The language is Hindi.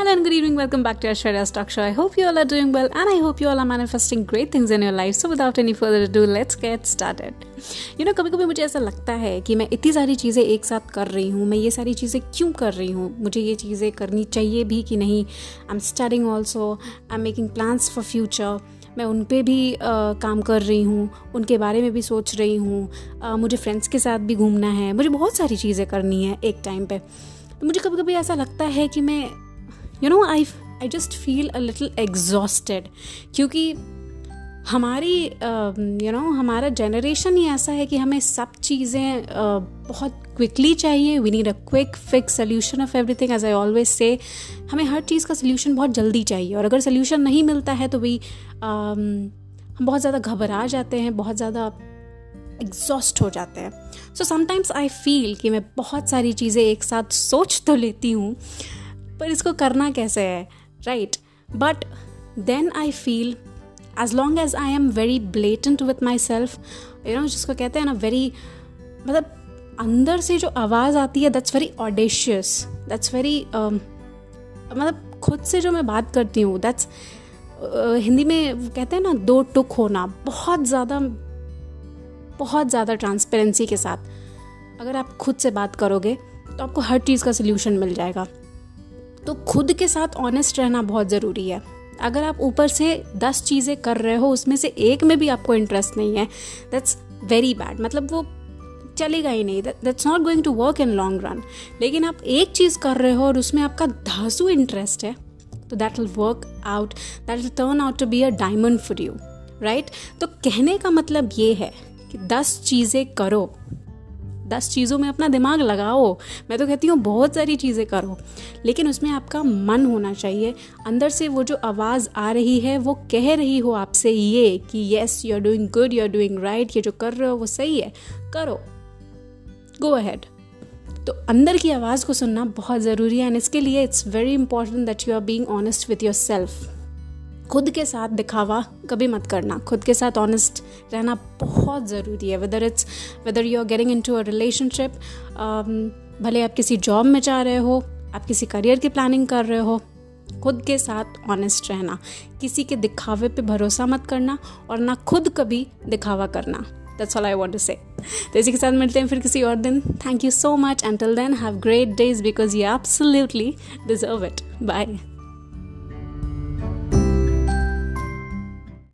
Hello and good evening. Welcome back to Shreya's Talk Show. I hope you all are doing well and I hope you all are manifesting great things in your life. So without any further ado, let's get started. You know, कभी कभी मुझे ऐसा लगता है कि मैं इतनी सारी चीज़ें एक साथ कर रही हूँ मैं ये सारी चीज़ें क्यों कर रही हूँ मुझे ये चीज़ें करनी चाहिए भी कि नहीं I am studying also I am making plans for future मैं उन पर भी आ, काम कर रही हूँ उनके बारे में भी सोच रही हूँ मुझे फ्रेंड्स के साथ भी घूमना है मुझे बहुत सारी चीज़ें करनी है एक टाइम पे तो मुझे कभी कभी ऐसा लगता है कि मैं you know I I just feel a little exhausted क्योंकि हमारी you uh, know you know, हमारा जनरेशन ही ऐसा है कि हमें सब चीज़ें uh, बहुत क्विकली चाहिए। We need a quick fix solution of everything as I always say हमें हर चीज़ का सोल्यूशन बहुत जल्दी चाहिए। और अगर सोल्यूशन नहीं मिलता है तो भी um, हम बहुत ज़्यादा घबरा जाते हैं बहुत ज़्यादा एग्जॉस्ट हो जाते हैं। सो समटाइम्स आई फील कि मैं बहुत सारी चीज़ें एक साथ सोच तो लेती हूँ पर इसको करना कैसे है? Right but then I feel as long as I am very blatant with myself you know जिसको कहते हैं ना वेरी मतलब अंदर से जो आवाज़ आती है that's very audacious that's very मतलब खुद से जो मैं बात करती हूँ दैट्स uh, हिंदी में कहते हैं ना दो टुक होना बहुत ज़्यादा बहुत ज़्यादा ट्रांसपेरेंसी के साथ। अगर आप खुद से बात करोगे तो आपको हर चीज़ का सोल्यूशन मिल जाएगा। तो खुद के साथ ऑनेस्ट रहना बहुत ज़रूरी है। अगर आप ऊपर से दस चीज़ें कर रहे हो, उसमें से एक में भी आपको इंटरेस्ट नहीं है दैट्स वेरी बैड मतलब वो चलेगा ही नहीं। That's not going to work in long run लेकिन आप एक चीज़ कर रहे हो और उसमें आपका धासु इंटरेस्ट है तो that will work out that will turn out to be a diamond for you right तो कहने का मतलब ये है कि दस चीज़ें करो दस चीज़ों में अपना दिमाग लगाओ। मैं तो कहती हूँ, बहुत सारी चीज़ें करो। लेकिन उसमें आपका मन होना चाहिए। अंदर से वो जो आवाज़ आ रही है, वो कह रही हो आपसे ये कि yes you are doing good you are doing right ये जो कर रहे हो, वो सही है। करो। गो अहेड तो अंदर की आवाज़ को सुनना बहुत ज़रूरी है एंड इसके लिए it's very important that you are being honest with yourself खुद के साथ दिखावा कभी मत करना। खुद के साथ ऑनेस्ट रहना बहुत ज़रूरी है whether it's whether you are getting into a relationship भले आप किसी जॉब में जा रहे हो, आप किसी करियर की प्लानिंग कर रहे हो, खुद के साथ ऑनेस्ट रहना। किसी के दिखावे पे भरोसा मत करना और ना खुद कभी दिखावा करना। That's all I want to say तो इसी के साथ मिलते हैं फिर किसी और दिन। Thank you so much and till then have great days because you absolutely deserve it bye